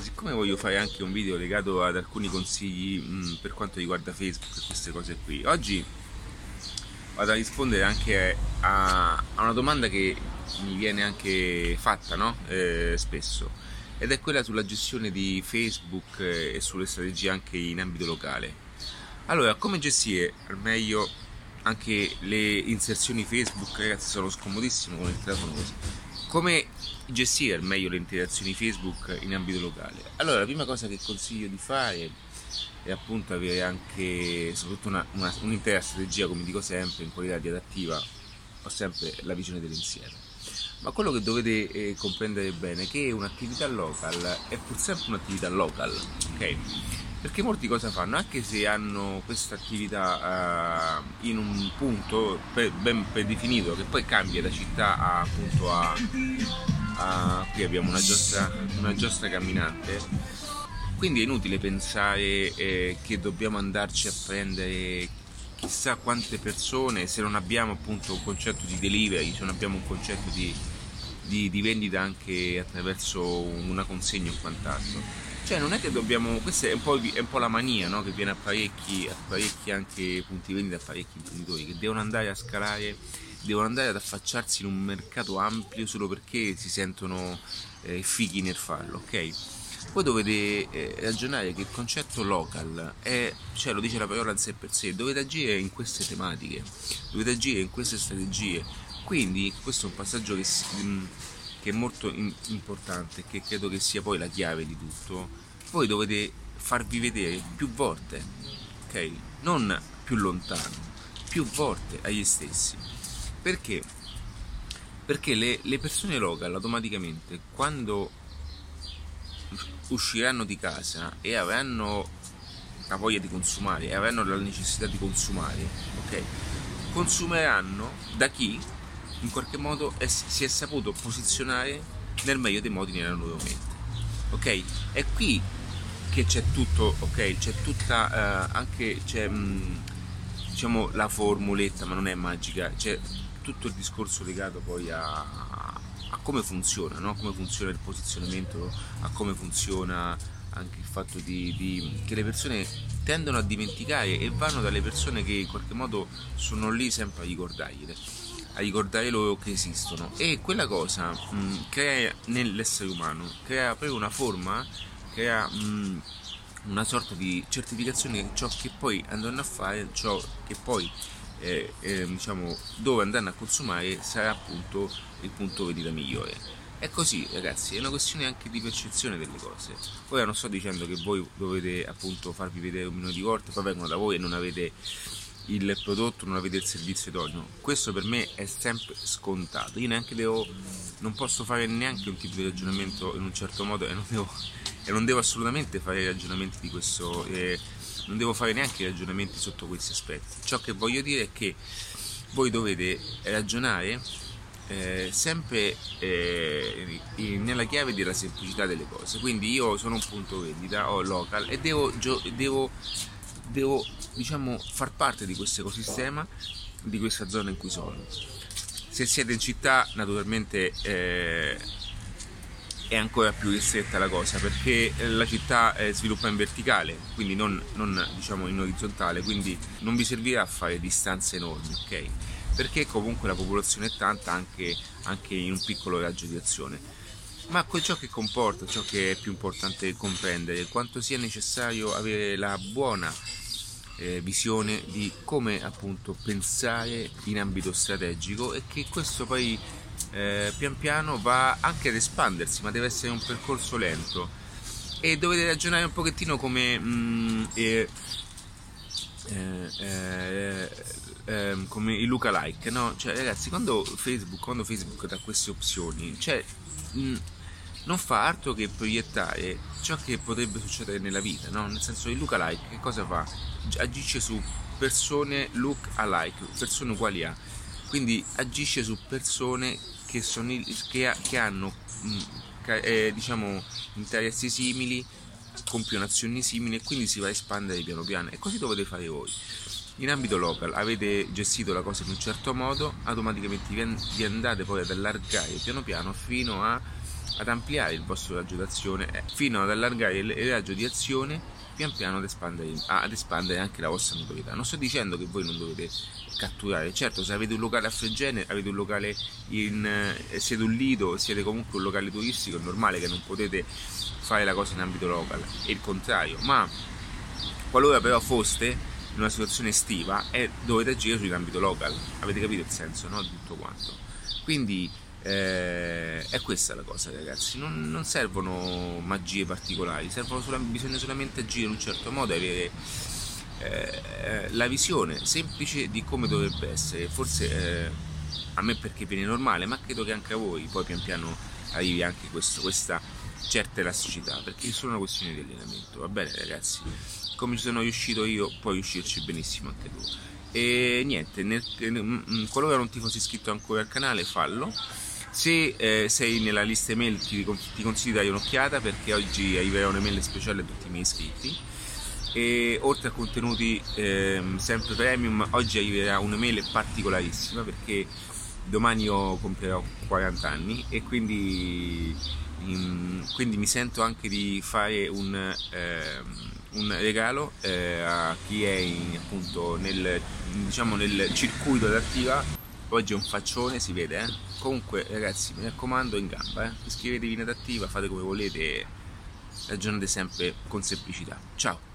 Siccome voglio fare anche un video legato ad alcuni consigli mh, per quanto riguarda Facebook e queste cose qui, oggi vado a rispondere anche a, a una domanda che mi viene anche fatta no? eh, spesso ed è quella sulla gestione di Facebook e sulle strategie anche in ambito locale. Allora, come gestire al meglio anche le inserzioni Facebook? Ragazzi, sono scomodissimo con il telefono così. Come gestire al meglio le interazioni Facebook in ambito locale? Allora, la prima cosa che consiglio di fare è appunto avere anche, soprattutto una, una, un'intera strategia, come dico sempre, in qualità di adattiva, ho sempre la visione dell'insieme. Ma quello che dovete eh, comprendere bene è che un'attività local è pur sempre un'attività local, ok? Perché molti cosa fanno? Anche se hanno questa attività uh, in un punto ben predefinito, che poi cambia da città a, appunto a, a qui abbiamo una giostra, una giostra camminante, quindi è inutile pensare eh, che dobbiamo andarci a prendere chissà quante persone se non abbiamo appunto un concetto di delivery, se non abbiamo un concetto di, di, di vendita anche attraverso una consegna o quant'altro cioè non è che dobbiamo, questa è un po', è un po la mania no? che viene a parecchi, a parecchi anche punti vendita, a parecchi imprenditori che devono andare a scalare, devono andare ad affacciarsi in un mercato ampio solo perché si sentono eh, fighi nel farlo, ok? Voi dovete eh, ragionare che il concetto local è, cioè lo dice la parola in sé per sé, dovete agire in queste tematiche, dovete agire in queste strategie. Quindi questo è un passaggio che, mm, che è molto importante, che credo che sia poi la chiave di tutto, voi dovete farvi vedere più volte, ok? Non più lontano, più volte agli stessi. Perché? Perché le, le persone local automaticamente quando usciranno di casa e avranno la voglia di consumare e avranno la necessità di consumare, ok? Consumeranno da chi in qualche modo è, si è saputo posizionare nel meglio dei modi nella loro mente. Ok? È qui che c'è tutto, ok? C'è tutta uh, anche c'è mh, mm, diciamo la formuletta, ma non è magica, c'è tutto il discorso legato poi a, a come funziona, no? come funziona il posizionamento, a come funziona anche il fatto di, di, che le persone tendono a dimenticare e vanno dalle persone che in qualche modo sono lì sempre a ricordargliele a ricordare loro che esistono. E quella cosa mh, mm, crea nell'essere umano crea proprio una forma crea mh, mm, una sorta di certificazione di ciò che poi andranno a fare ciò che poi eh, eh, diciamo dove andranno a consumare sarà appunto il punto vendita migliore. È così ragazzi è una questione anche di percezione delle cose. Ora non sto dicendo che voi dovete appunto farvi vedere un minuto di volte poi vengono da voi e non avete il prodotto, non avete il servizio idoneo. Questo per me è sempre scontato. Io neanche devo, non posso fare neanche un tipo di ragionamento in un certo modo e non devo, e non devo assolutamente fare ragionamenti di questo, eh, non devo fare neanche ragionamenti sotto questi aspetti. Ciò che voglio dire è che voi dovete ragionare eh, sempre eh, nella chiave della semplicità delle cose. Quindi io sono un punto vendita, ho local e devo, devo devo diciamo far parte di questo ecosistema di questa zona in cui sono. Se siete in città naturalmente eh, è ancora più ristretta la cosa perché la città eh, sviluppa in verticale quindi non, non diciamo in orizzontale quindi non vi servirà a fare distanze enormi ok? Perché comunque la popolazione è tanta anche, anche in un piccolo raggio di azione. Ma ciò che comporta, ciò che è più importante comprendere, quanto sia necessario avere la buona eh, visione di come appunto pensare in ambito strategico e che questo poi eh, pian piano va anche ad espandersi, ma deve essere un percorso lento e dovete ragionare un pochettino come mm, eh, eh, eh, come i lookalike, no? Cioè ragazzi, quando Facebook, quando Facebook dà queste opzioni, cioè mh, mm, non fa altro che proiettare ciò che potrebbe succedere nella vita, no? Nel senso il lookalike che cosa fa? Agisce su persone look alike, persone uguali a. Quindi agisce su persone che, sono, che, che hanno mh, eh, diciamo interessi simili, compiono azioni simili e quindi si va a espandere piano piano. E così dovete fare voi. In ambito local avete gestito la cosa in un certo modo, automaticamente vi andate poi ad allargare piano piano fino a ad ampliare il vostro raggio d'azione eh, fino ad allargare il, raggio di azione pian piano ad espandere, ad espandere, anche la vostra notorietà. Non sto dicendo che voi non dovete catturare, certo se avete un locale a Fregene, avete un locale in, eh, siete un lido, siete comunque un locale turistico, è normale che non potete fare la cosa in ambito local, è il contrario, ma qualora però foste in una situazione estiva eh, dovete agire sull'ambito local, avete capito il senso no? di tutto quanto. Quindi eh, è questa la cosa, ragazzi. Non, non servono magie particolari, solo, bisogna solamente agire in un certo modo e avere eh, la visione semplice di come dovrebbe essere. Forse eh, a me perché viene normale, ma credo che anche a voi poi pian piano arrivi anche questo, questa certa elasticità, perché è solo una questione di allenamento. Va bene, ragazzi. Come ci sono riuscito io, puoi riuscirci benissimo anche tu. E niente, nel, qualora non ti fossi iscritto ancora al canale, fallo se eh, sei nella lista email ti, ti consiglio di dare un'occhiata perché oggi arriverà un'email speciale a tutti i miei iscritti. E oltre a contenuti eh, sempre premium oggi arriverà un'email particolarissima perché domani io compierò 40 anni e quindi, in, quindi mi sento anche di fare un, eh, un regalo eh, a chi è in, appunto nel, diciamo, nel circuito d'attiva Oggi è un faccione, si vede, eh? Comunque, ragazzi, mi raccomando, in gamba, eh? Iscrivetevi in adattiva, fate come volete, ragionate sempre con semplicità. Ciao!